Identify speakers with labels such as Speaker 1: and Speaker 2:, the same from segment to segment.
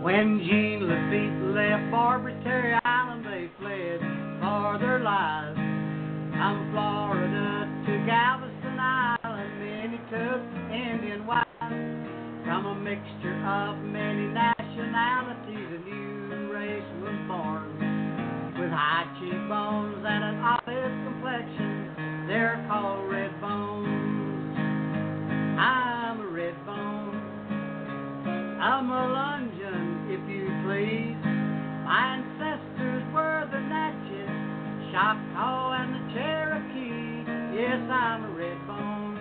Speaker 1: When Jean Lafitte left Barataria Island, they fled for their lives. From Florida to Galveston Island, many took Indian wives. From a mixture of many nationalities, a new race was born. With high cheekbones and an olive complexion, they're called red bones. I'm a red bone. I'm a you please. My ancestors were the Natchez, Choctaw, and the Cherokee. Yes, I'm a red bone,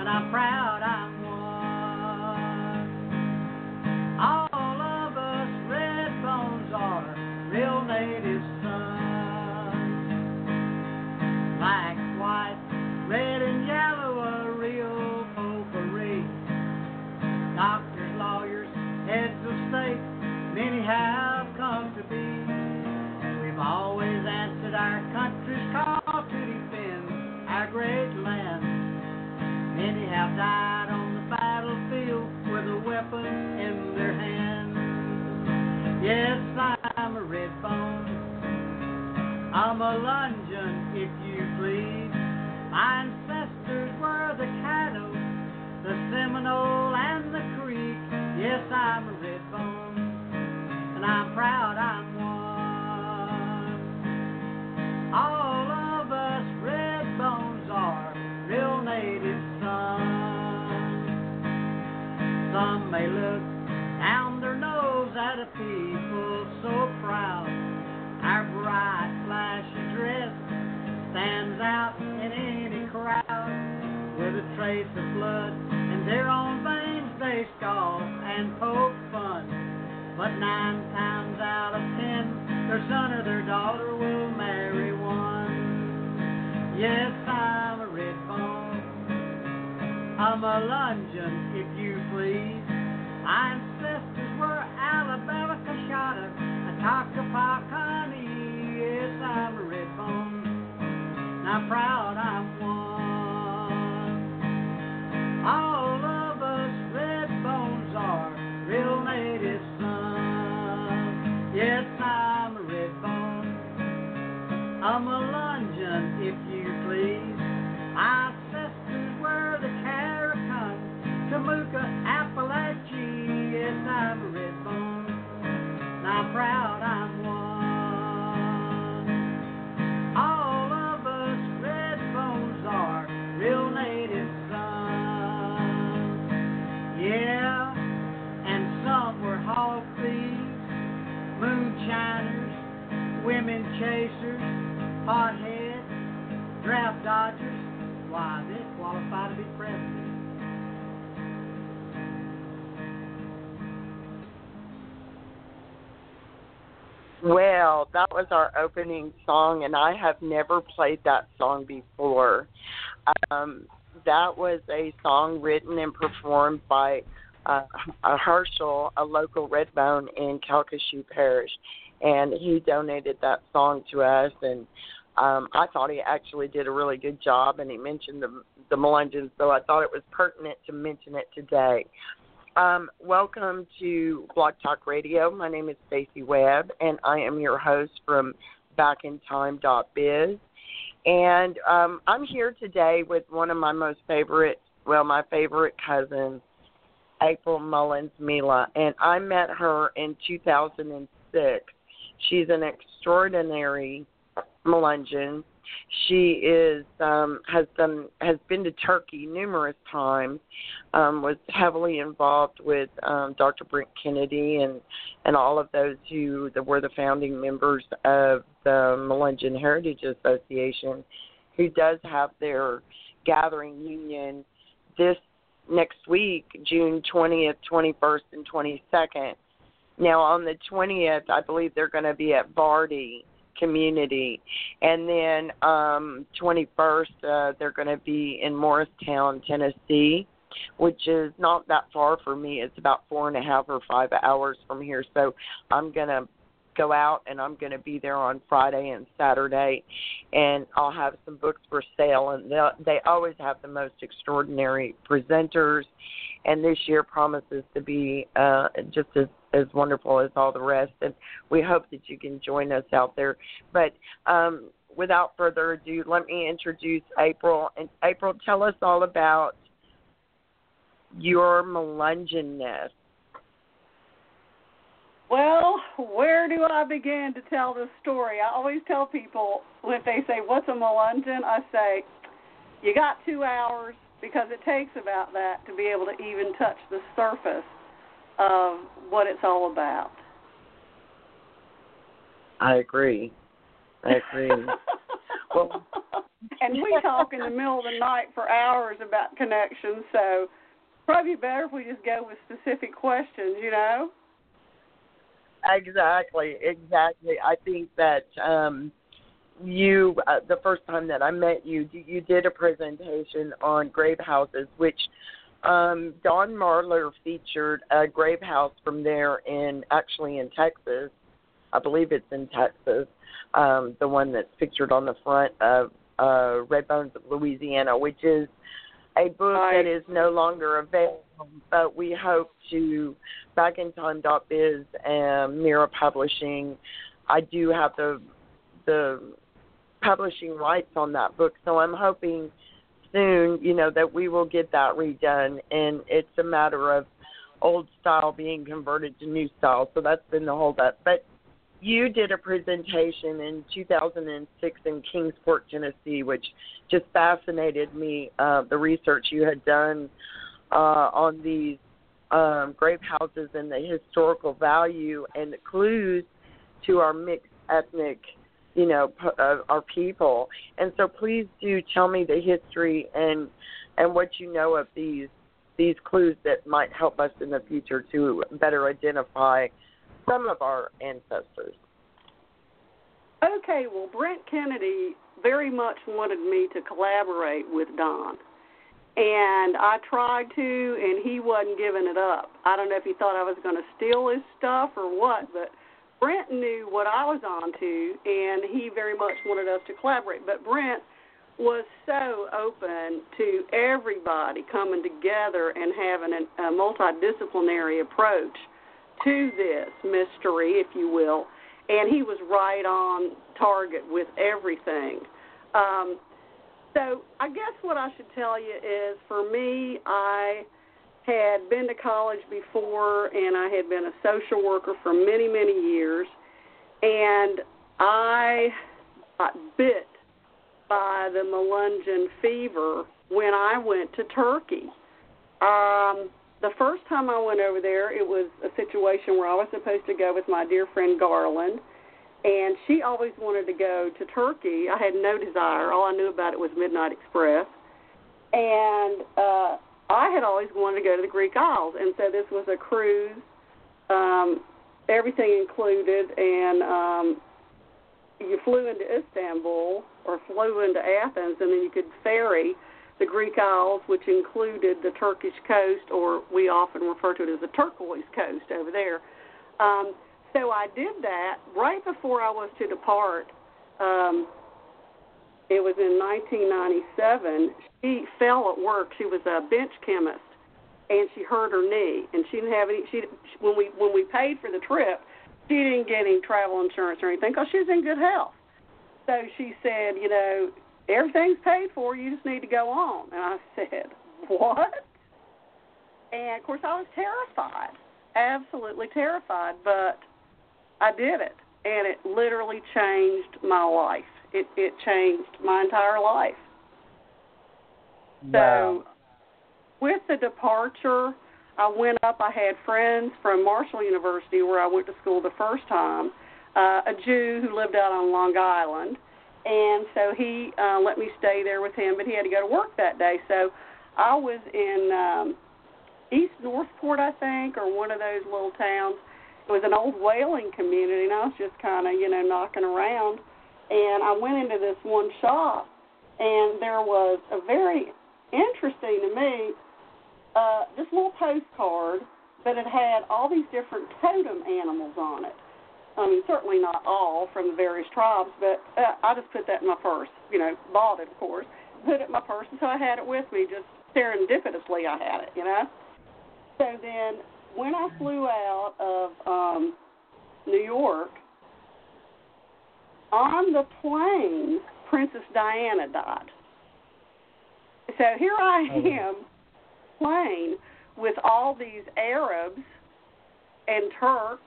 Speaker 1: and I'm proud I'm Yes, I'm a red bone. I'm a Lungeon, if you please. My ancestors were Alabama Coushatta, Atakapakanee. Yes, I'm a red bone. And I'm proud I'm one. All chasers, hotheads, draft dodgers. Why, they qualify to be president.
Speaker 2: Well, that was our opening song, and I have never played that song before. Um, that was a song written and performed by uh, a Herschel, a local Redbone in Calcasieu Parish, and he donated that song to us. And um, I thought he actually did a really good job, and he mentioned the the Melungeons, so I thought it was pertinent to mention it today. Um, welcome to Blog Talk Radio. My name is Stacy Webb, and I am your host from BackInTime.biz. And um, I'm here today with one of my most favorite, well, my favorite cousins, April Mullins Mela, and I met her in 2006. She's an extraordinary Melungeon, she is um, has done has been to Turkey numerous times. Um, was heavily involved with um, Dr. Brent Kennedy and and all of those who that were the founding members of the Melungeon Heritage Association, who does have their gathering union this next week, June 20th, 21st, and 22nd. Now, on the 20th, I believe they're going to be at Vardy Community, and then um, 21st, uh, they're going to be in Morristown, Tennessee, which is not that far for me. It's about four and a half or five hours from here. So I'm going to go out and I'm going to be there on Friday and Saturday and I'll have some books for sale and they always have the most extraordinary presenters and this year promises to be uh just as as wonderful as all the rest and we hope that you can join us out there but um without further ado let me introduce April and April tell us all about your melungeonness
Speaker 3: well, where do I begin to tell this story? I always tell people when they say, What's a melungeon? I say, You got two hours because it takes about that to be able to even touch the surface of what it's all about.
Speaker 2: I agree. I agree. well,
Speaker 3: and we talk in the middle of the night for hours about connections, so probably better if we just go with specific questions, you know?
Speaker 2: Exactly, exactly. I think that um you uh, the first time that I met you, you did a presentation on grave houses, which um Don Marler featured a grave house from there in actually in Texas. I believe it's in Texas. Um the one that's pictured on the front of uh Red Bones of Louisiana, which is a book
Speaker 3: right.
Speaker 2: that is no longer available, but we hope to back in time biz and Mira Publishing. I do have the the publishing rights on that book, so I'm hoping soon, you know, that we will get that redone and it's a matter of old style being converted to new style. So that's been the hold up. But you did a presentation in 2006 in Kingsport, Tennessee, which just fascinated me. Uh, the research you had done uh, on these um, grave houses and the historical value and the clues to our mixed ethnic, you know, uh, our people. And so, please do tell me the history and and what you know of these these clues that might help us in the future to better identify some of our ancestors.
Speaker 3: Okay, well, Brent Kennedy very much wanted me to collaborate with Don. And I tried to, and he wasn't giving it up. I don't know if he thought I was going to steal his stuff or what, but Brent knew what I was onto, and he very much wanted us to collaborate. But Brent was so open to everybody coming together and having a, a multidisciplinary approach to this mystery, if you will, and he was right on target with everything. Um, so I guess what I should tell you is, for me, I had been to college before, and I had been a social worker for many, many years, and I got bit by the Melungeon fever when I went to Turkey. Um, the first time I went over there, it was a situation where I was supposed to go with my dear friend Garland, and she always wanted to go to Turkey. I had no desire. All I knew about it was Midnight Express, and uh, I had always wanted to go to the Greek Isles, and so this was a cruise, um, everything included, and um, you flew into Istanbul or flew into Athens, and then you could ferry the Greek Isles, which included the Turkish coast, or we often refer to it as the turquoise coast over there. Um, so I did that right before I was to depart. Um, it was in 1997. She fell at work. She was a bench chemist, and she hurt her knee, and she didn't have any. She when we when we paid for the trip, she didn't get any travel insurance or anything because she was in good health. So she said, you know, everything's paid for. You just need to go on. And I said, what? And of course, I was terrified, absolutely terrified. But I did it, and it literally changed my life. It it changed my entire life.
Speaker 2: Wow.
Speaker 3: So, with the departure, I went up. I had friends from Marshall University, where I went to school the first time, uh, a Jew who lived out on Long Island, and so he uh, let me stay there with him. But he had to go to work that day, so I was in um, East Northport, I think, or one of those little towns. It was an old whaling community, and I was just kind of, you know, knocking around. And I went into this one shop, and there was a very interesting to me, uh, this little postcard, but it had all these different totem animals on it. I mean, certainly not all from the various tribes, but uh, I just put that in my purse. You know, bought it, of course, put it in my purse, so I had it with me. Just serendipitously, I had it. You know. So then, when I flew out of um, New York, on the plane, Princess Diana died. So here I am, playing with all these Arabs and Turks,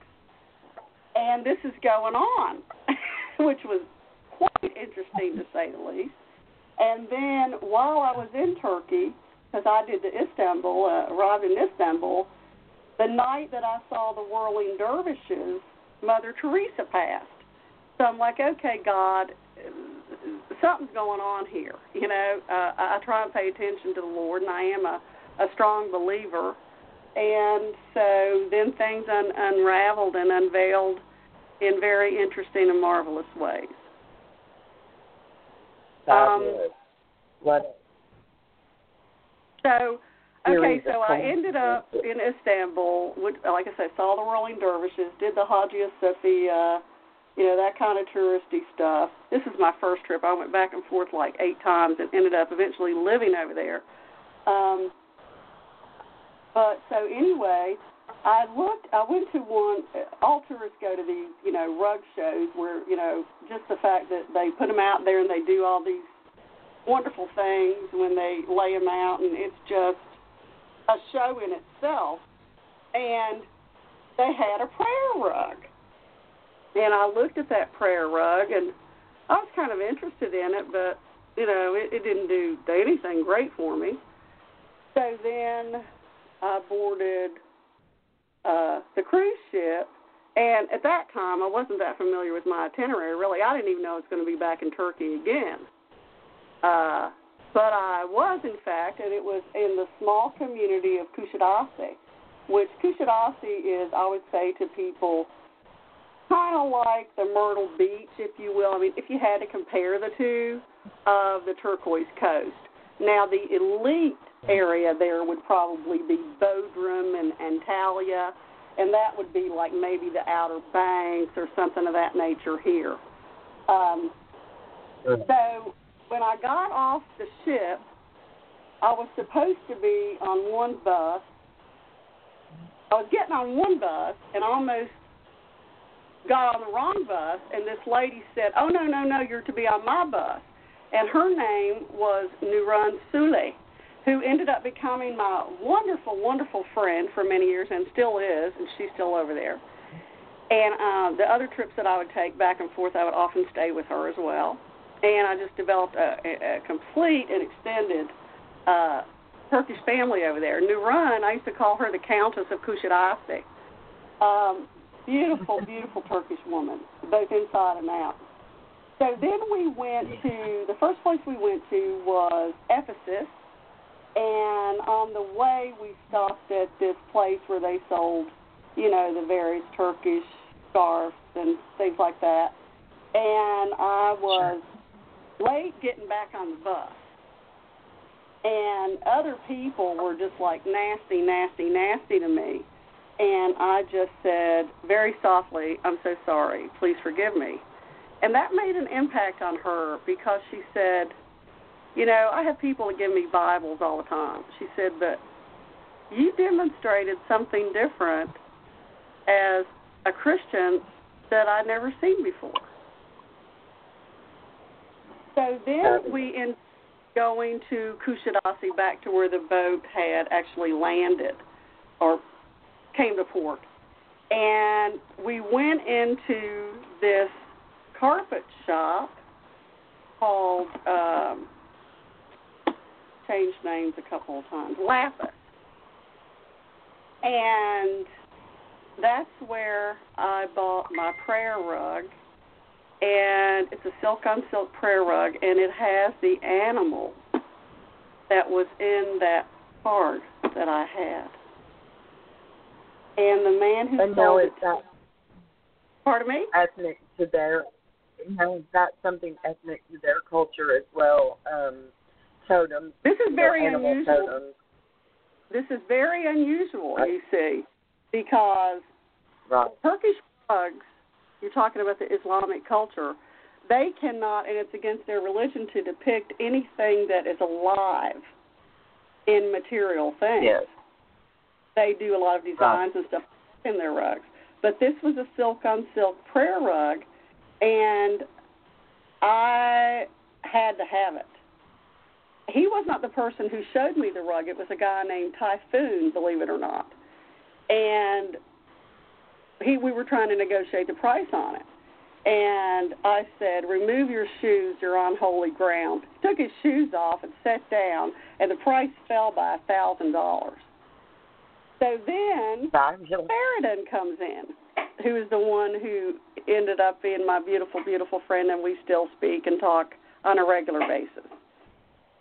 Speaker 3: and this is going on, which was quite interesting to say the least. And then while I was in Turkey, because I did the Istanbul, uh, arrived in Istanbul, the night that I saw the whirling dervishes, Mother Teresa passed. So I'm like, okay, God, something's going on here. You know, uh, I try and pay attention to the Lord, and I am a, a strong believer. And so then things un- unraveled and unveiled in very interesting and marvelous ways.
Speaker 2: Fabulous. what
Speaker 3: So, okay, so I ended up in Istanbul. Which, like I said, saw the whirling dervishes, did the Hagia Sophia, you know, that kind of touristy stuff. This is my first trip. I went back and forth like eight times and ended up eventually living over there. Um, but so anyway, I looked. I went to one. All tourists go to these, you know, rug shows where you know just the fact that they put them out there and they do all these wonderful things when they lay them out, and it's just a show in itself. And they had a prayer rug, and I looked at that prayer rug, and I was kind of interested in it, but you know, it, it didn't do anything great for me. So then I boarded uh, the cruise ship, and at that time I wasn't that familiar with my itinerary. Really, I didn't even know I was going to be back in Turkey again. Uh, but I was, in fact, and it was in the small community of Kushadasi, which Kushadasi is, I would say to people, kind of like the Myrtle Beach, if you will. I mean, if you had to compare the two of the turquoise coast. Now, the elite area there would probably be Bodrum and Antalya, and that would be like maybe the Outer Banks or something of that nature here. Um, so when I got off the ship, I was supposed to be on one bus. I was getting on one bus and almost got on the wrong bus, and this lady said, "Oh no, no, no, you're to be on my bus." And her name was Nuran Sule, who ended up becoming my wonderful, wonderful friend for many years and still is, and she's still over there. And uh, the other trips that I would take back and forth, I would often stay with her as well. And I just developed a, a, complete and extended uh, Turkish family over there. Nuran, I used to call her the Countess of Kushadasi. Um, beautiful, beautiful Turkish woman, both inside and out. So then we went to the first place we went to was Ephesus, and on the way we stopped at this place where they sold, you know, the various Turkish scarves and things like that. And I was late getting back on the bus. And other people were just like nasty, nasty, nasty to me. And I just said very softly, I'm so sorry. Please forgive me. And that made an impact on her because she said, You know, I have people that give me Bibles all the time. She said, But you demonstrated something different as a Christian that I'd never seen before. So then we end going to Kushadasi back to where the boat had actually landed or came to port. And we went into this carpet shop called um, changed names a couple of times. Lapis, and that's where I bought my prayer rug, and it's a silk on silk prayer rug, and it has the animal that was in that card that I had. And the man who
Speaker 2: And
Speaker 3: sold
Speaker 2: is
Speaker 3: it,
Speaker 2: that
Speaker 3: pardon me,
Speaker 2: ethnic to their? Now is that something ethnic to their culture as well? Um, totems.
Speaker 3: this is very unusual.
Speaker 2: Totems.
Speaker 3: This is very unusual,
Speaker 2: Right.
Speaker 3: you see, because
Speaker 2: Right.
Speaker 3: Turkish rugs, you're talking about the Islamic culture, they cannot, and it's against their religion to depict anything that is alive in material things.
Speaker 2: Yes.
Speaker 3: They do a lot of designs and stuff in their rugs. But this was a silk on silk prayer rug, and I had to have it. He was not the person who showed me the rug. It was a guy named Typhoon, believe it or not. And he we were trying to negotiate the price on it. And I said, Remove your shoes, you're on holy ground. He took his shoes off and sat down and the price fell by a thousand dollars. So then. Sheridan comes in, who is the one who ended up being my beautiful, beautiful friend, and we still speak and talk on a regular basis.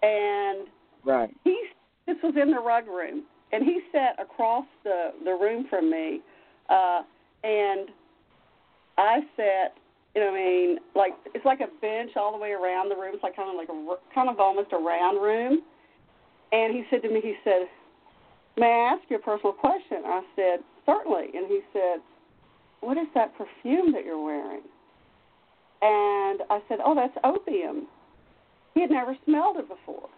Speaker 3: And
Speaker 2: Right.
Speaker 3: he this was in the rug room and he sat across the the room from me uh and i sat you know i mean like it's like a bench all the way around the room it's like kind of like a kind of almost a round room and he said to me he said may i ask you a personal question i said certainly and he said what is that perfume that you're wearing and i said oh that's opium he had never smelled it before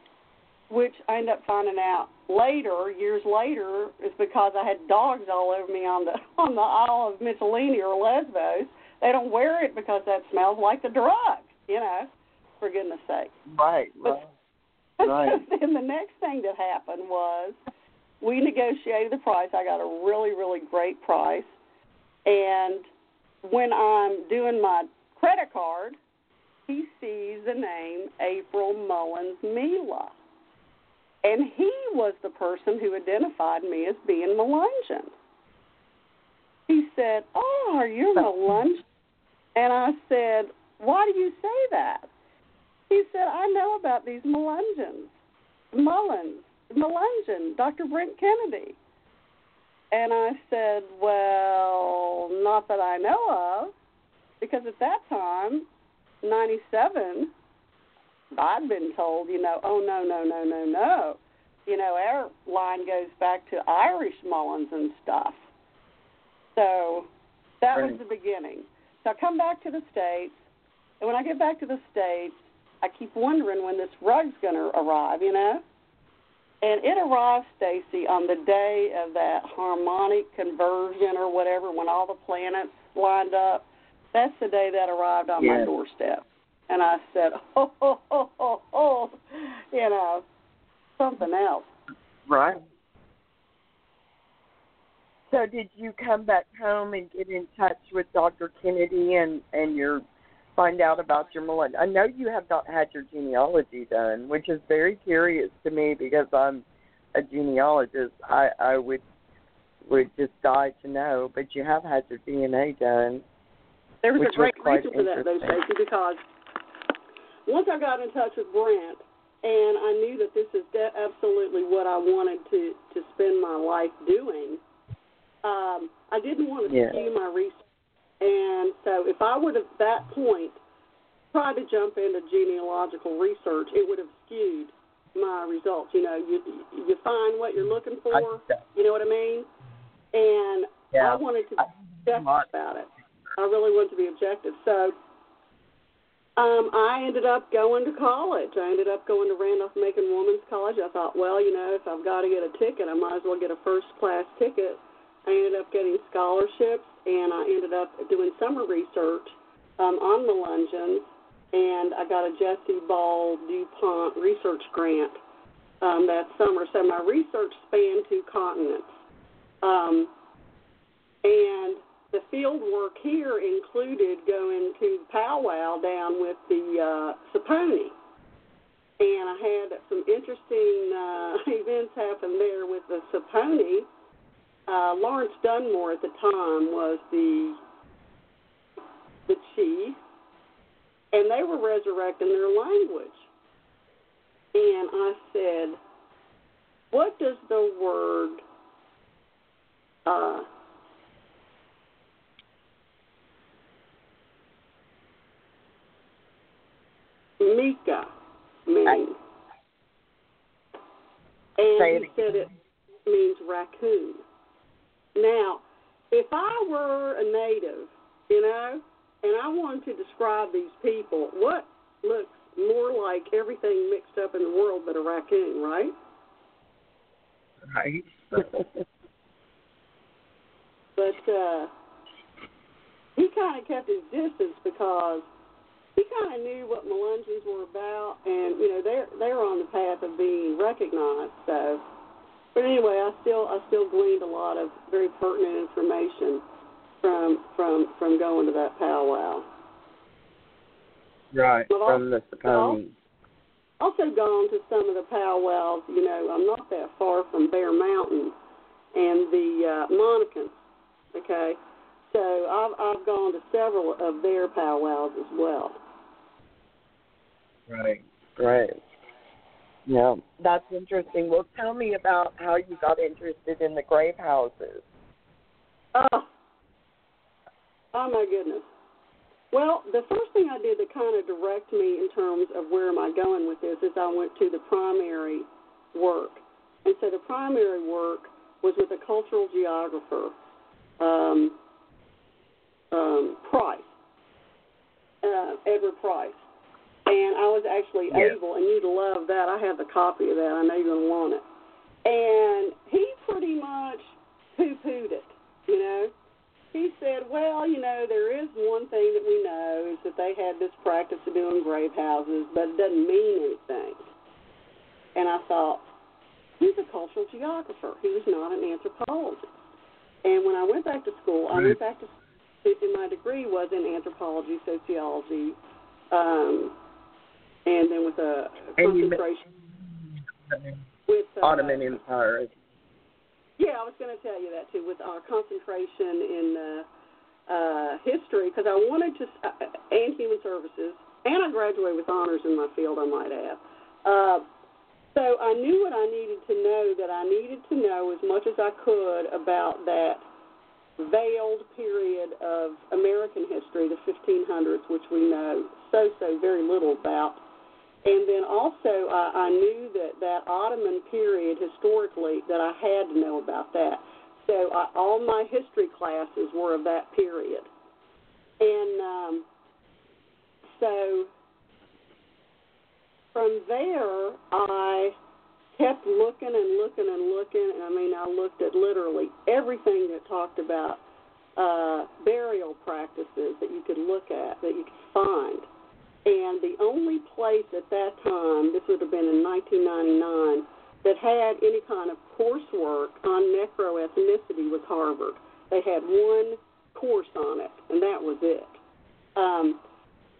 Speaker 3: which I ended up finding out later, years later, is because I had dogs all over me on the on the Isle of Mytilene or Lesbos. They don't wear it because that smells like the drug, you know. For goodness sake.
Speaker 2: Right.
Speaker 3: But-
Speaker 2: Right. Right.
Speaker 3: then the next thing that happened was we negotiated the price. I got a really, really great price. And when I'm doing my credit card, he sees the name April Mullins Mela. And he was the person who identified me as being Melungeon. He said, Oh, you're you Melungeon? And I said, Why do you say that? He said, I know about these Melungeons. Mullins, Melungeon, Dr. Brent Kennedy. And I said, Well, not that I know of, because at that time, 97, I'd been told, you know, oh, no, no, no, no, no. You know, our line goes back to Irish Mullins and stuff. So that was the beginning. So I come back to the States, and when I get back to the States, I keep wondering when this rug's going to arrive, you know? And it arrived, Stacy, on the day of that harmonic convergence or whatever, when all the planets lined up. That's the day that arrived on my doorstep. And I said, oh, oh, oh, oh, oh, you know, something else.
Speaker 2: Right. So did you come back home and get in touch with Dr. Kennedy and and your find out about your Melungeon? I know you have not had your genealogy done, which is very curious to me because I'm a genealogist. I I would would just die to know, but you have had your DNA done.
Speaker 3: There was a great
Speaker 2: was
Speaker 3: reason for that, though. Stacey, because once I got in touch with Brent, and I knew that this is de- absolutely what I wanted to to spend my life doing. Um, I didn't want to
Speaker 2: Yeah.
Speaker 3: skew my research, and so if I would have at that point tried to jump into genealogical research, it would have skewed my results. You know, you you find what you're looking for. You know what I mean? And
Speaker 2: Yeah.
Speaker 3: I wanted to be objective about it. I really wanted to be objective. So um, I ended up going to college. I ended up going to Randolph Macon Women's College. I thought, well, you know, if I've got to get a ticket, I might as well get a first class ticket. I ended up getting scholarships, and I ended up doing summer research um, on Melungeons, and I got a Jesse Ball DuPont research grant um, that summer. So my research spanned two continents. Um, and the field work here included going to powwow down with the uh, Saponi. And I had some interesting uh, events happen there with the Saponi. Uh, Lawrence Dunmore at the time was the the chief, and they were resurrecting their language. And I said, "What does the word uh, Mika mean? And he said it means raccoon. Now, if I were a native, you know, and I wanted to describe these people, what looks more like everything mixed up in the world but a raccoon, right?
Speaker 2: Right.
Speaker 3: But uh, he kind of kept his distance because he kind of knew what Melungeons were about, and you know they're they're on the path of being recognized. So, but anyway, I still I still gleaned a lot of very pertinent information from from from going to that powwow.
Speaker 2: right.
Speaker 3: Well,
Speaker 2: From the Saponi.
Speaker 3: Also gone to some of the powwows. You know, I'm not that far from Bear Mountain and the uh, Monacans. Okay, so I've I've gone to several of their powwows as well.
Speaker 2: Right. Right. Yeah, that's interesting. Well, tell me about how you got interested in the grave houses.
Speaker 3: Oh, oh my goodness. Well, the first thing I did that kind of direct me in terms of where am I going with this is I went to the primary work. And so the primary work was with a cultural geographer, um, um, Price, uh, Edward Price. And I was actually
Speaker 2: Yeah.
Speaker 3: able, and you'd love that. I have the copy of that. I know you're going to want it. And he pretty much poo pooed it, you know he said, "Well, you know, there is one thing that we know is that they had this practice of doing grave houses, but it doesn't mean anything." And I thought, he's a cultural geographer. He was not an anthropologist. And when I went back to school, I went back to and my degree was in anthropology, sociology, um, and then with a
Speaker 2: And
Speaker 3: concentration with uh,
Speaker 2: Ottoman Empire.
Speaker 3: yeah, I was going to tell you that too, with our concentration in uh, uh, history, because I wanted to, uh, and human services, and I graduated with honors in my field, I might add. Uh, so I knew what I needed to know, that I needed to know as much as I could about that veiled period of American history, the 1500s, which we know so, so very little about. And then also, I, I knew that that Ottoman period historically that I had to know about that. So I, all my history classes were of that period. And um, so from there, I kept looking and looking and looking. And I mean, I looked at literally everything that talked about uh, burial practices that you could look at, that you could find. And the only place at that time, this would have been in 1999, that had any kind of coursework on necroethnicity was Harvard. They had one course on it, and that was it. Um,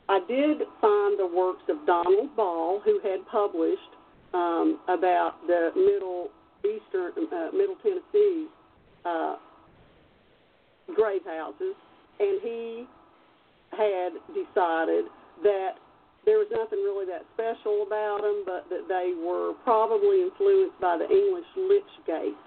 Speaker 3: I did find the works of Donald Ball, who had published um, about the Middle Eastern, uh, Middle Tennessee uh, grave houses, and he had decided that there was nothing really that special about them, but that they were probably influenced by the English lich gate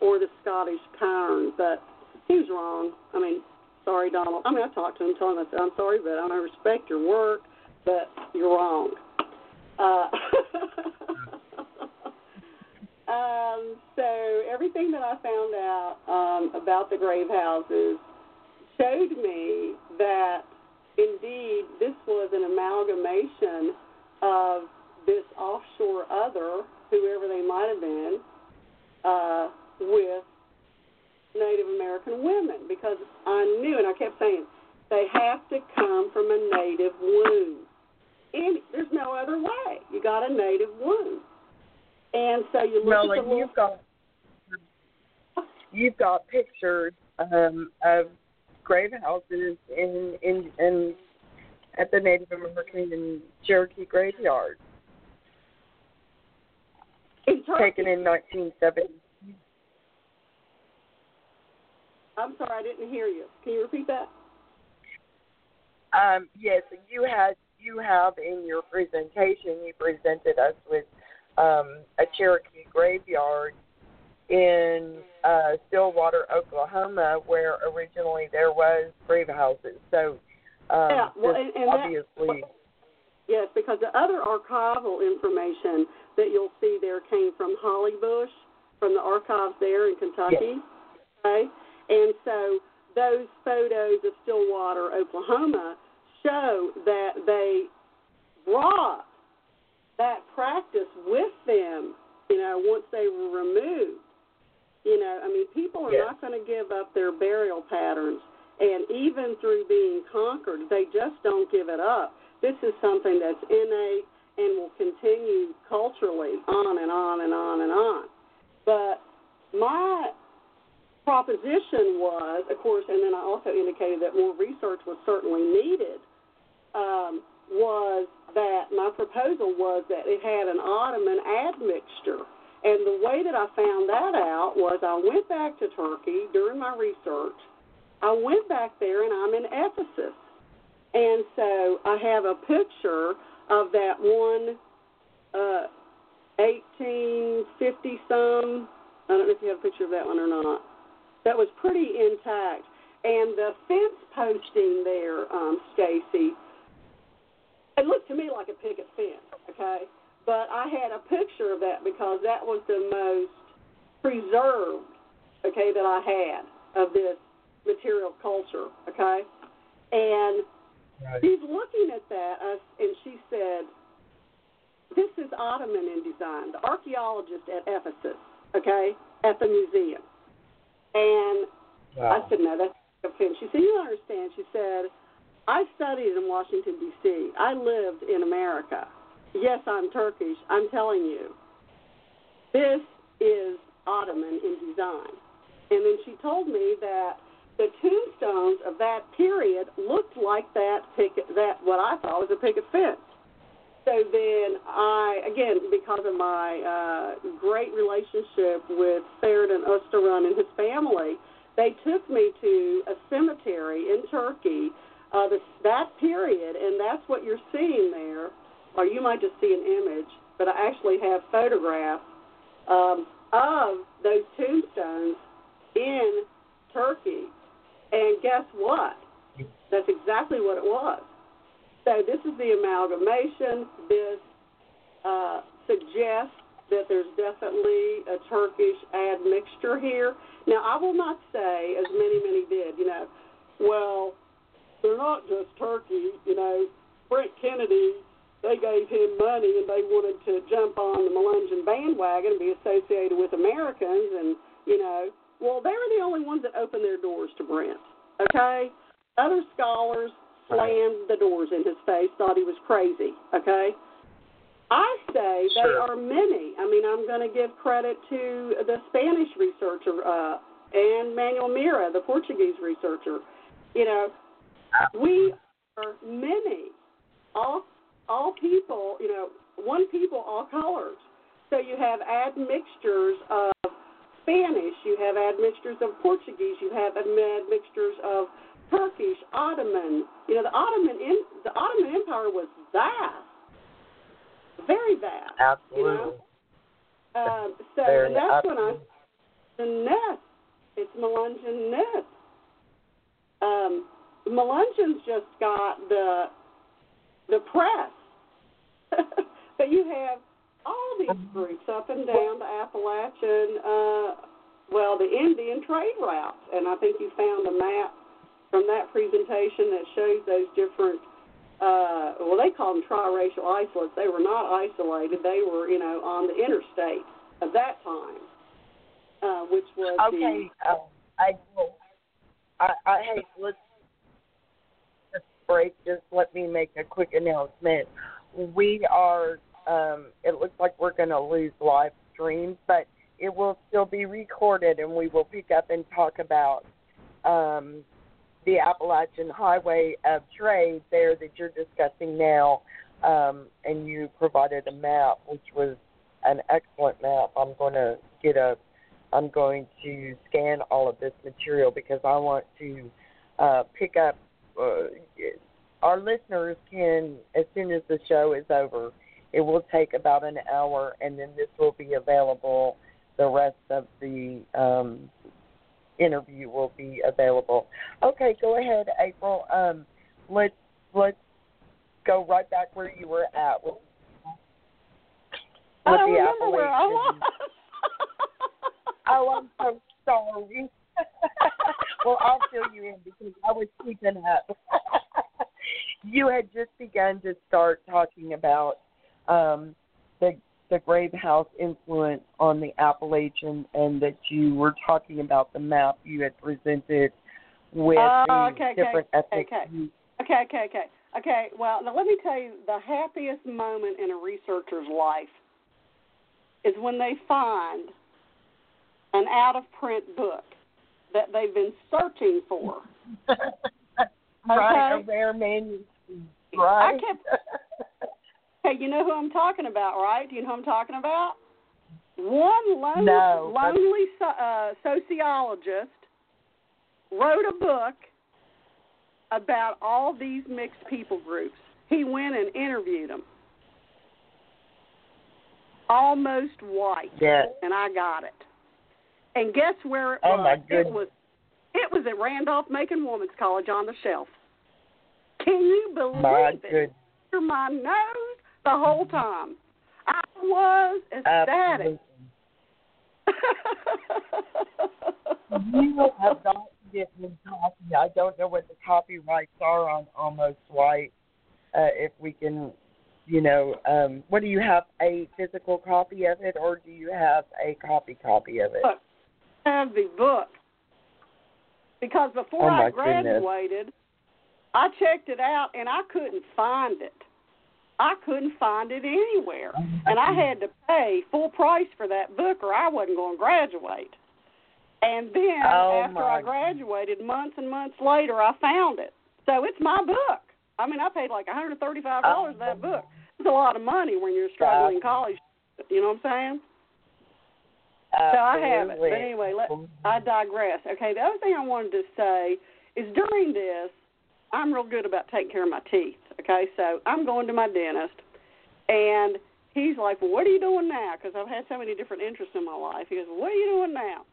Speaker 3: or the Scottish cairn. But he was wrong. I mean, sorry, Donald. I mean, I talked to him, told him, I said, I'm sorry, but I don't respect your work, but you're wrong. Uh, um, so everything that I found out um, about the grave houses showed me that indeed this was an amalgamation of this offshore other, whoever they might have been, uh, with Native American women because I knew, and I kept saying, they have to come from a native womb. And there's no other way. You got a native womb. And so you look
Speaker 2: Well,
Speaker 3: at the little,
Speaker 2: you've got you've got pictures um, of grave houses in in in at the Native American and Cherokee graveyard,
Speaker 3: In
Speaker 2: taken in 1970.
Speaker 3: I'm sorry, I didn't hear you. Can you repeat that?
Speaker 2: Um, yes, you had you have in your presentation you presented us with um, a Cherokee graveyard in uh, Stillwater, Oklahoma, where originally there was grave houses. So um,
Speaker 3: Yeah, well, and- and that-
Speaker 2: obviously,
Speaker 3: Yes, because the other archival information that you'll see there came from Holly Bush, from the archives there in Kentucky. Okay, and so those photos of Stillwater, Oklahoma, show that they brought that practice with them. You know, once they were removed. You know, I mean, people are
Speaker 2: Yes.
Speaker 3: not going to give up their burial patterns, and even through being conquered, they just don't give it up. This is something that's innate and will continue culturally on and on and on and on. But my proposition was, of course, and then I also indicated that more research was certainly needed, um, was that my proposal was that it had an Ottoman admixture. And the way that I found that out was I went back to Turkey during my research. I went back there and I'm in Ephesus. And so I have a picture of that one uh, 1850 some. I don't know if you have a picture of that one or not. That was pretty intact. And the fence posting there, um, Stacy, it looked to me like a picket fence, okay? But I had a picture of that because that was the most preserved, okay, that I had of this material culture, okay? And she's looking at that, and she said, "This is Ottoman in design." The archaeologist at Ephesus, okay, at the museum, and I said, "No, that's offense." She said, "You don't understand." She said, "I studied in Washington D.C. I lived in America. Yes, I'm Turkish. I'm telling you, this is Ottoman in design." And then she told me that the tombstones of that period looked like that picket that what I thought was a picket fence. So then I again because of my uh great relationship with Sheridan Osteron and his family, they took me to a cemetery in Turkey, uh this that period and that's what you're seeing there. Or you might just see an image, but I actually have photographs um of those tombstones in Turkey. And guess what? That's exactly what it was. So this is the amalgamation. This uh, suggests that there's definitely a Turkish admixture here. Now, I will not say, as many, many did, you know, well, they're not just Turkey. You know, Brent Kennedy, they gave him money and they wanted to jump on the Melungeon bandwagon and be associated with Americans. And, you know, well, they were the only ones that opened their doors to Brent. Okay? Other scholars slammed the doors in his face, thought he was crazy. Okay? I say they are many. I mean, I'm going to give credit to the Spanish researcher uh, and Manuel Mira, the Portuguese researcher. You know, we are many, all all people. You know, one people, all colors. So you have admixtures of Spanish, you have admixtures of Portuguese, you have admixtures of Turkish, Ottoman. You know, the Ottoman in, the Ottoman Empire was vast, very vast.
Speaker 2: absolutely.
Speaker 3: You know? Um, so
Speaker 2: Very
Speaker 3: and that's when I
Speaker 2: absolutely.
Speaker 3: the nest. It's Melungeon nest. Um, Melungeon's just got the the press, but you have all these groups up and down the Appalachian, uh, well, the Indian trade routes, and I think you found a map from that presentation that shows those different. Uh, well, they call them triracial isolates. They were not isolated. They were, you know, on the interstate of that time, uh, which was
Speaker 2: Okay, uh, I. I, I hey, let's just break. Just let me make a quick announcement. We are. Um, it looks like we're going to lose live stream, but it will still be recorded, and we will pick up and talk about um, the Appalachian Highway of Trade there that you're discussing now, um, and you provided a map, which was an excellent map. I'm going to get a, I'm going to scan all of this material because I want to uh, pick up. Uh, our listeners can, as soon as the show is over, it will take about an hour, and then this will be available. The rest of the um, interview will be available. Okay, go ahead, April. Um, let's let's go right back where you were at with,
Speaker 3: I
Speaker 2: with
Speaker 3: don't
Speaker 2: the
Speaker 3: remember where I was.
Speaker 2: Oh, I'm so sorry. well, I'll fill you in because I was keeping up. you had just begun to start talking about um, the the grave house influence on the Appalachian, and that you were talking about the map you had presented with the
Speaker 3: okay, okay,
Speaker 2: different ethnic
Speaker 3: okay.
Speaker 2: groups.
Speaker 3: Okay, okay, okay. Okay, well, now let me tell you the happiest moment in a researcher's life is when they find an out of print book that they've been searching for.
Speaker 2: right,
Speaker 3: Okay.
Speaker 2: a rare manuscript. Right.
Speaker 3: I kept Hey, you know who I'm talking about, right? Do you know who I'm talking about? One lone,
Speaker 2: No,
Speaker 3: lonely so, uh, sociologist wrote a book about all these mixed people groups. He went and interviewed them. Almost white,
Speaker 2: yes.
Speaker 3: and I got it. And guess where it
Speaker 2: Oh,
Speaker 3: was?
Speaker 2: my
Speaker 3: it
Speaker 2: goodness.
Speaker 3: was it was at Randolph Macon Women's College on the shelf. Can you believe
Speaker 2: My
Speaker 3: it?
Speaker 2: good.
Speaker 3: under my nose the whole time. I was ecstatic.
Speaker 2: You have got to get me copy. I don't know what the copyrights are on Almost White. Uh, if we can, you know, um, what do you have? A physical copy of it, or do you have a copy copy of it?
Speaker 3: I have the book because before
Speaker 2: Oh,
Speaker 3: I graduated, I checked it out and I couldn't find it. I couldn't find it anywhere, and I had to pay full price for that book, or I wasn't going to graduate. And then
Speaker 2: Oh,
Speaker 3: after I graduated, months and months later, I found it. So it's my book. I mean, I paid like $135 for that book. It's a lot of money when you're struggling in college. You know what I'm saying? So I have it. But anyway, let, I digress. Okay, the other thing I wanted to say is during this, I'm real good about taking care of my teeth. Okay, so I'm going to my dentist, and he's like, "Well, what are you doing now?" Because I've had so many different interests in my life. He goes, "What are you doing now?"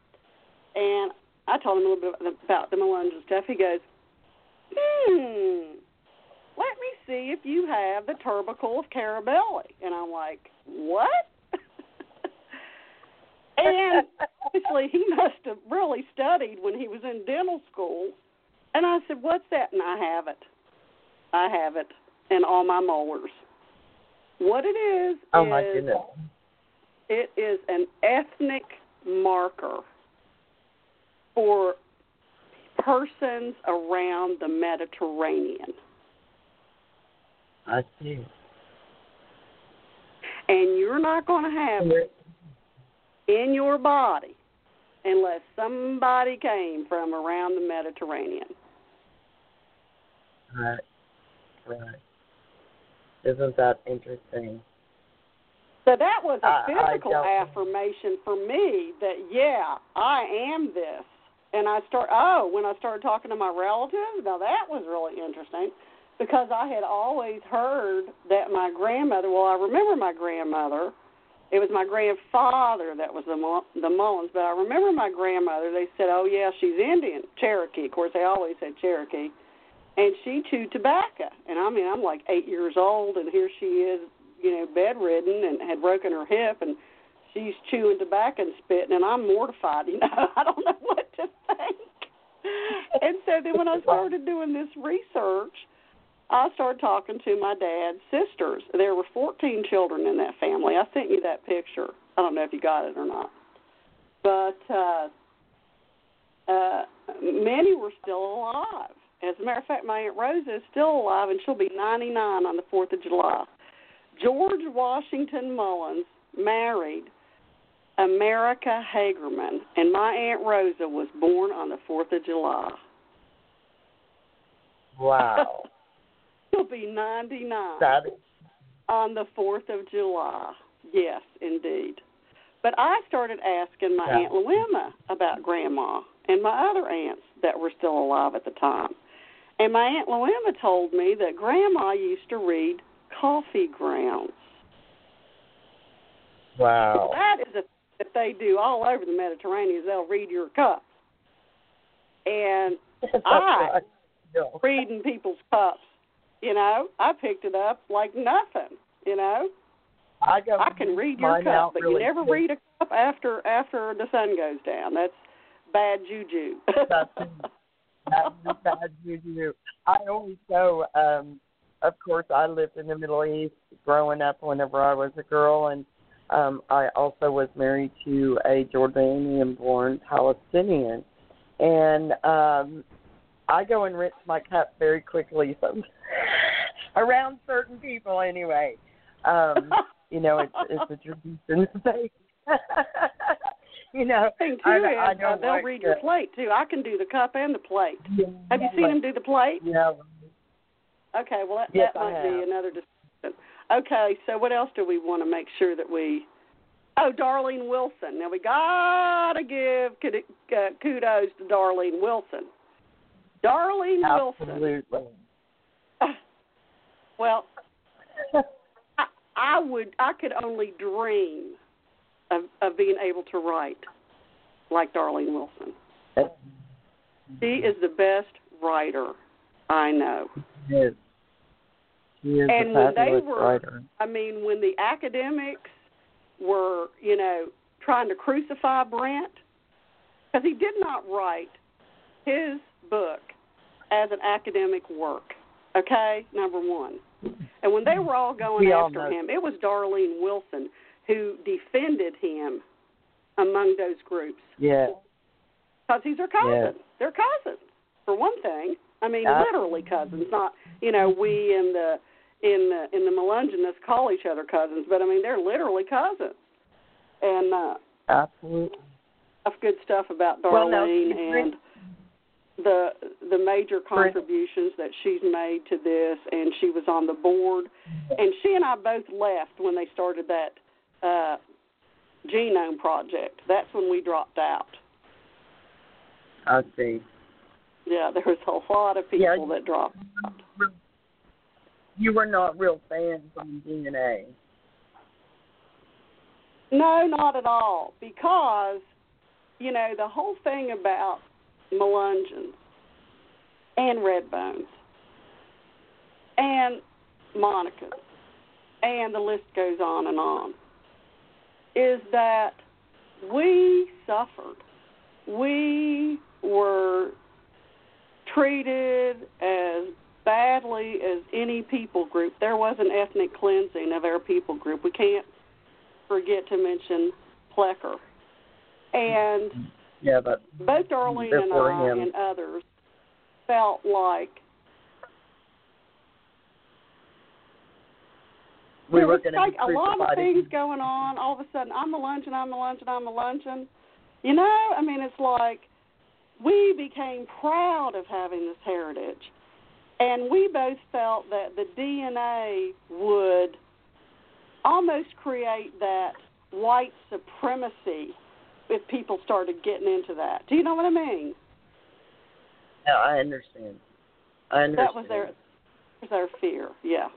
Speaker 3: And I told him a little bit about the melons and stuff. He goes, "Hmm, let me see if you have the tubercle of Carabelli." And I'm like, "What?" and obviously he must have really studied when he was in dental school. And I said, "What's that?" And I have it. I have it in all my molars. What it is
Speaker 2: Oh my
Speaker 3: is
Speaker 2: goodness.
Speaker 3: it is an ethnic marker for persons around the Mediterranean.
Speaker 2: I see.
Speaker 3: And you're not going to have it in your body unless somebody came from around the Mediterranean.
Speaker 2: Right. Right. Isn't that interesting?
Speaker 3: So that was a
Speaker 2: I- I
Speaker 3: physical
Speaker 2: don't-
Speaker 3: affirmation for me that yeah, I am this. And I start oh, when I started talking to my relatives, now that was really interesting because I had always heard that my grandmother, well I remember my grandmother, it was my grandfather that was the the Mullins, but I remember my grandmother, they said, "Oh yeah, she's Indian, Cherokee." Of course, they always said Cherokee. And she chewed tobacco. And I mean, I'm like 8 years old and here she is you know, bedridden and had broken her hip and she's chewing tobacco and spitting and I'm mortified, you know. I don't know what to think. And so then when I started doing this research, I started talking to my dad's sisters. There were 14 children in that family. I sent you that picture. I don't know if you got it or not. But uh uh many were still alive. As a matter of fact, my Aunt Rosa is still alive and she'll be 99 on the 4th of July. George Washington Mullins married America Hagerman, and my Aunt Rosa was born on the 4th of July.
Speaker 2: Wow.
Speaker 3: He'll be 99
Speaker 2: that is
Speaker 3: on the 4th of July. Yes, indeed. But I started asking my
Speaker 2: Yeah.
Speaker 3: Aunt Louima about Grandma and my other aunts that were still alive at the time. And my Aunt Louima told me that Grandma used to read coffee grounds.
Speaker 2: wow.
Speaker 3: That is a that they do all over the Mediterranean. is They'll read your cup. And I-.
Speaker 2: No.
Speaker 3: reading people's cups, you know, I picked it up like nothing, you know.
Speaker 2: I go.
Speaker 3: I can read your cup, but
Speaker 2: really
Speaker 3: you never read a cup after after the sun goes down. That's bad juju.
Speaker 2: That's That's bad juju. I always go. Um, of course, I lived in the Middle East growing up. Whenever I was a girl, and um, I also was married to a Jordanian-born Palestinian, and um, I go and rinse my cup very quickly. So around certain people, anyway. Um, you know, it's it's a tradition. you know,
Speaker 3: thing too
Speaker 2: I,
Speaker 3: is
Speaker 2: I
Speaker 3: uh, they'll
Speaker 2: like
Speaker 3: read your plate too. I can do the cup and the plate. Have you seen them do the plate?
Speaker 2: Yeah.
Speaker 3: Okay, well that,
Speaker 2: Yes,
Speaker 3: that might be another discussion. Okay, so what else do we want to make sure that we? Oh, Darlene Wilson. Now we gotta give uh, kudos to Darlene Wilson. Darlene Wilson.
Speaker 2: Absolutely.
Speaker 3: Well, I, I would. I could only dream of of being able to write like Darlene Wilson. She is the best writer I know.
Speaker 2: She is. She is
Speaker 3: And when they were-
Speaker 2: writer.
Speaker 3: I mean, when the academics were, you know, trying to crucify Brent, because he did not write his book as an academic work. Okay, number one. And when they were all going
Speaker 2: We
Speaker 3: after
Speaker 2: know.
Speaker 3: him, it was Darlene Wilson who defended him among those groups
Speaker 2: Yeah.
Speaker 3: because he's her cousin.
Speaker 2: Yes.
Speaker 3: They're cousins, for one thing. I mean,
Speaker 2: Absolutely.
Speaker 3: literally cousins, not you know we in the in the in the Melungeonists call each other cousins, but I mean they're literally cousins. And uh,
Speaker 2: Absolutely.
Speaker 3: good stuff about
Speaker 2: Well,
Speaker 3: Darlene
Speaker 2: now, she's
Speaker 3: and the the major contributions that she's made to this, and she was on the board, and she and I both left when they started that uh, genome project. That's when we dropped out.
Speaker 2: I see.
Speaker 3: Yeah, there was a lot of people
Speaker 2: Yeah.
Speaker 3: that dropped out.
Speaker 2: You were not real fans on DNA.
Speaker 3: No, not at all. Because, you know, the whole thing about Melungeons and Redbones and Monacans and the list goes on and on is that we suffered. We were treated as badly as any people group. There was an ethnic cleansing of our people group. We can't forget to mention Plecker. And
Speaker 2: Yeah, but
Speaker 3: both Darlene and I
Speaker 2: him.
Speaker 3: and others felt like
Speaker 2: we were going to
Speaker 3: like
Speaker 2: be
Speaker 3: a lot of things going on. All of a sudden, I'm a Melungeon, I'm a Melungeon, I'm a Melungeon. You know, I mean, it's like we became proud of having this heritage, and we both felt that the DNA would almost create that white supremacy if people started getting into that. Do you know what I mean?
Speaker 2: Yeah, I understand. I understand.
Speaker 3: That was their was their fear. Yeah.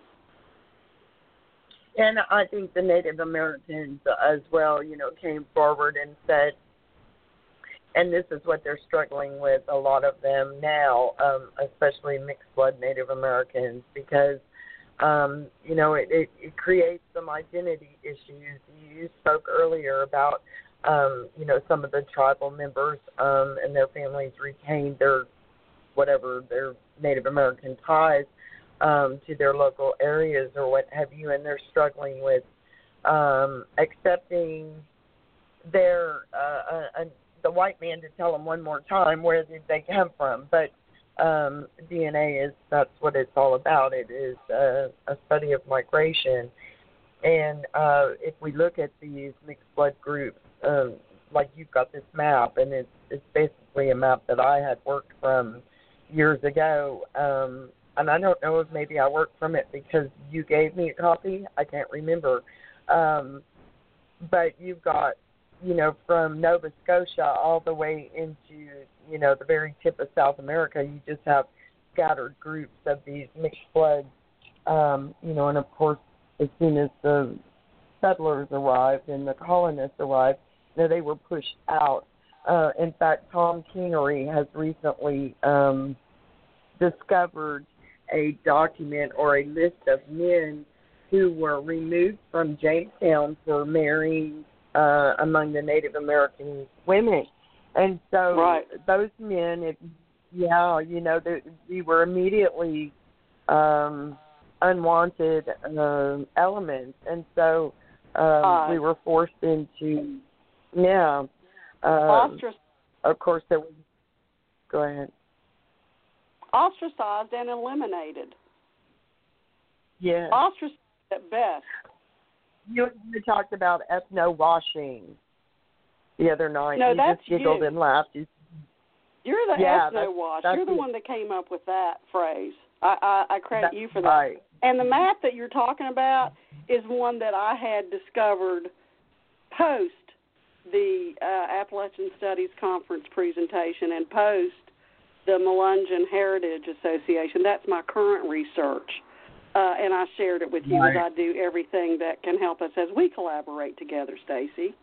Speaker 2: And I think the Native Americans as well, you know, came forward and said, and this is what they're struggling with, a lot of them now, um, especially mixed blood Native Americans, because, um, you know, it, it, it creates some identity issues. You spoke earlier about, um, you know, some of the tribal members um, and their families retained their, whatever, their Native American ties um, to their local areas or what have you, and they're struggling with um, accepting their uh, uh, uh, the white man to tell them one more time where did they come from. But um, DNA is that's what it's all about. It is uh, a study of migration, and uh, if we look at these mixed blood groups, um, like you've got this map, and it's it's basically a map that I had worked from years ago. Um, and I don't know if maybe I worked from it because you gave me a copy. I can't remember. Um, but you've got, you know, from Nova Scotia all the way into, you know, the very tip of South America. You just have scattered groups of these mixed bloods. Um, you know, and of course, as soon as the settlers arrived and the colonists arrived, you know, they were pushed out. Uh, in fact, Tom Kingery has recently um, discovered a document or a list of men who were removed from Jamestown for marrying uh, among the Native American women. And so
Speaker 3: Right.
Speaker 2: those men, if, yeah, you know, they, we were immediately um, unwanted um, elements. And so um,
Speaker 3: Right.
Speaker 2: we were forced into, yeah. Um, of course, there was, go ahead.
Speaker 3: Ostracized and eliminated.
Speaker 2: Yeah.
Speaker 3: Ostracized at best.
Speaker 2: You, you talked about ethno washing the other night.
Speaker 3: No,
Speaker 2: you
Speaker 3: that's
Speaker 2: just giggled
Speaker 3: you.
Speaker 2: and laughed. You,
Speaker 3: You're the
Speaker 2: Yeah,
Speaker 3: ethno wash. You're the
Speaker 2: it.
Speaker 3: one that came up with that phrase. I, I, I credit
Speaker 2: that's
Speaker 3: you for that.
Speaker 2: right.
Speaker 3: And the map that you're talking about is one that I had discovered post the uh, Appalachian Studies Conference presentation and post the Melungeon Heritage Association. That's my current research. Uh, and I shared it with you as I do everything that can help us as we collaborate together, Stacy.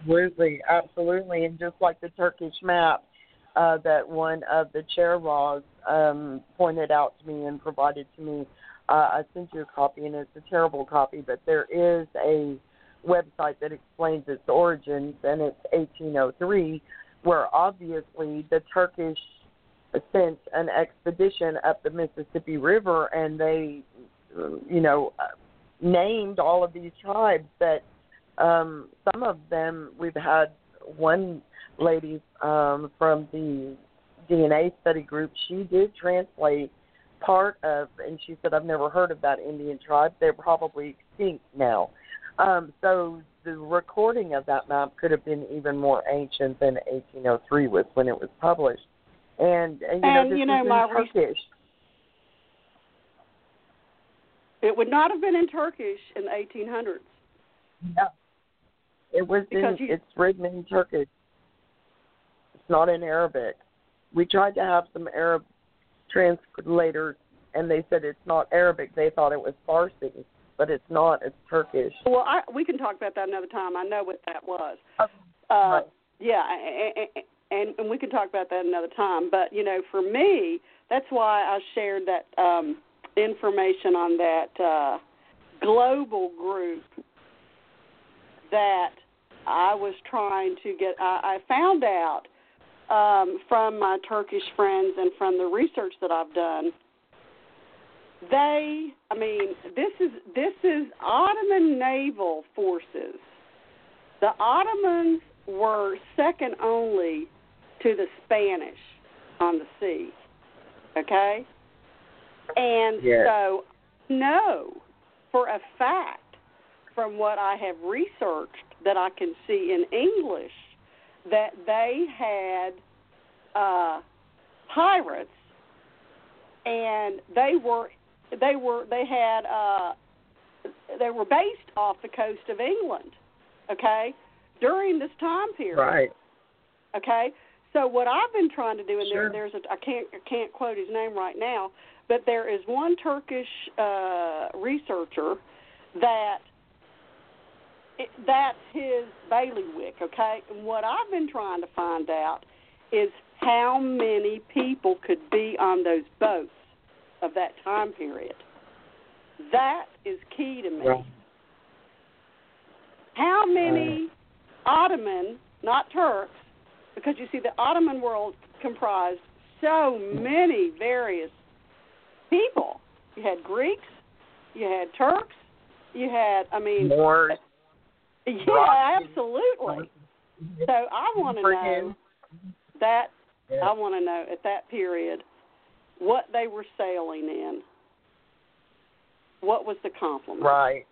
Speaker 2: Absolutely, absolutely. And just like the Turkish map uh, that one of the Cheraws um, pointed out to me and provided to me, uh, I sent you a copy, and it's a terrible copy, but there is a website that explains its origins, and it's 1803, where obviously the Turkish sent an expedition up the Mississippi River, and they, you know, named all of these tribes that um, some of them we've had one lady um, from the DNA study group. She did translate part of, and she said, "I've never heard of that Indian tribe. They're probably extinct now." Um, so the recording of that map could have been even more ancient than 1803 was when it was published. And, and you know, this
Speaker 3: you know,
Speaker 2: is in
Speaker 3: my re-
Speaker 2: Turkish.
Speaker 3: It would not have been in Turkish in the 1800s.
Speaker 2: Yeah. It was in,
Speaker 3: Because you-
Speaker 2: it's written in Turkish. It's not in Arabic. We tried to have some Arab translators, and they said it's not Arabic. They thought it was Farsi, but it's not. It's Turkish.
Speaker 3: Well, I, we can talk about that another time. I know what that was. Uh,
Speaker 2: Right.
Speaker 3: Yeah, and, and and we can talk about that another time. But you know, for me, that's why I shared that um, information on that uh, global group that I was trying to get. I, I found out um, from my Turkish friends and from the research that I've done. They, I mean, this is this is Ottoman naval forces. The Ottomans were second only to the Spanish on the sea. Okay? And
Speaker 2: Yes.
Speaker 3: so no for a fact from what I have researched that I can see in English that they had uh pirates and they were they were they had uh they were based off the coast of England okay during this time period
Speaker 2: Right.
Speaker 3: Okay, so what I've been trying to do, and
Speaker 2: Sure.
Speaker 3: there, there's a I can't I can't quote his name right now, but there is one Turkish uh, researcher that it, that's his bailiwick. Okay, and what I've been trying to find out is how many people could be on those boats of that time period. That is key to me.
Speaker 2: Right.
Speaker 3: How many Ottoman, not Turks, because you see the Ottoman world comprised so many various people. You had Greeks, you had Turks, you had I mean
Speaker 2: Moors.
Speaker 3: yeah, absolutely. Mm-hmm. So I want to know that. I want to know at that period what they were sailing in. What was the complement?
Speaker 2: Right.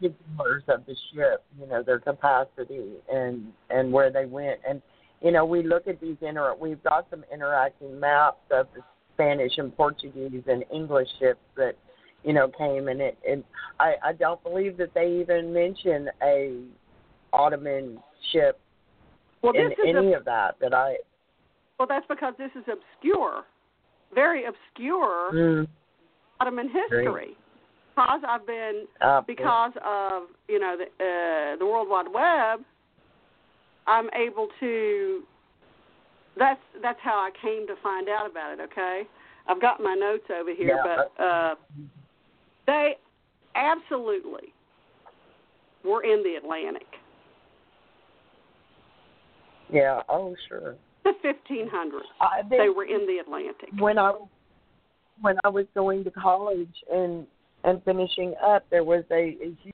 Speaker 2: Particulars of the ship, you know, their capacity and and where they went, and you know, we look at these inter. We've got some interacting maps of the Spanish and Portuguese and English ships that, you know, came and it. And I, I don't believe that they even mention a Ottoman ship
Speaker 3: well,
Speaker 2: in any
Speaker 3: a,
Speaker 2: of that. That I.
Speaker 3: well, that's because this is obscure, very obscure
Speaker 2: Mm,
Speaker 3: Ottoman history. Because I've been
Speaker 2: uh,
Speaker 3: because of you know the uh, the World Wide Web, I'm able to. That's that's how I came to find out about it. Okay, I've got my notes over here,
Speaker 2: Yeah,
Speaker 3: but uh, they absolutely were in the Atlantic.
Speaker 2: Yeah. Oh, sure.
Speaker 3: The 1500s,
Speaker 2: I uh,
Speaker 3: they
Speaker 2: think
Speaker 3: were in the Atlantic.
Speaker 2: when I when I was going to college and and finishing up, there was a, a huge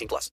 Speaker 4: 18 plus.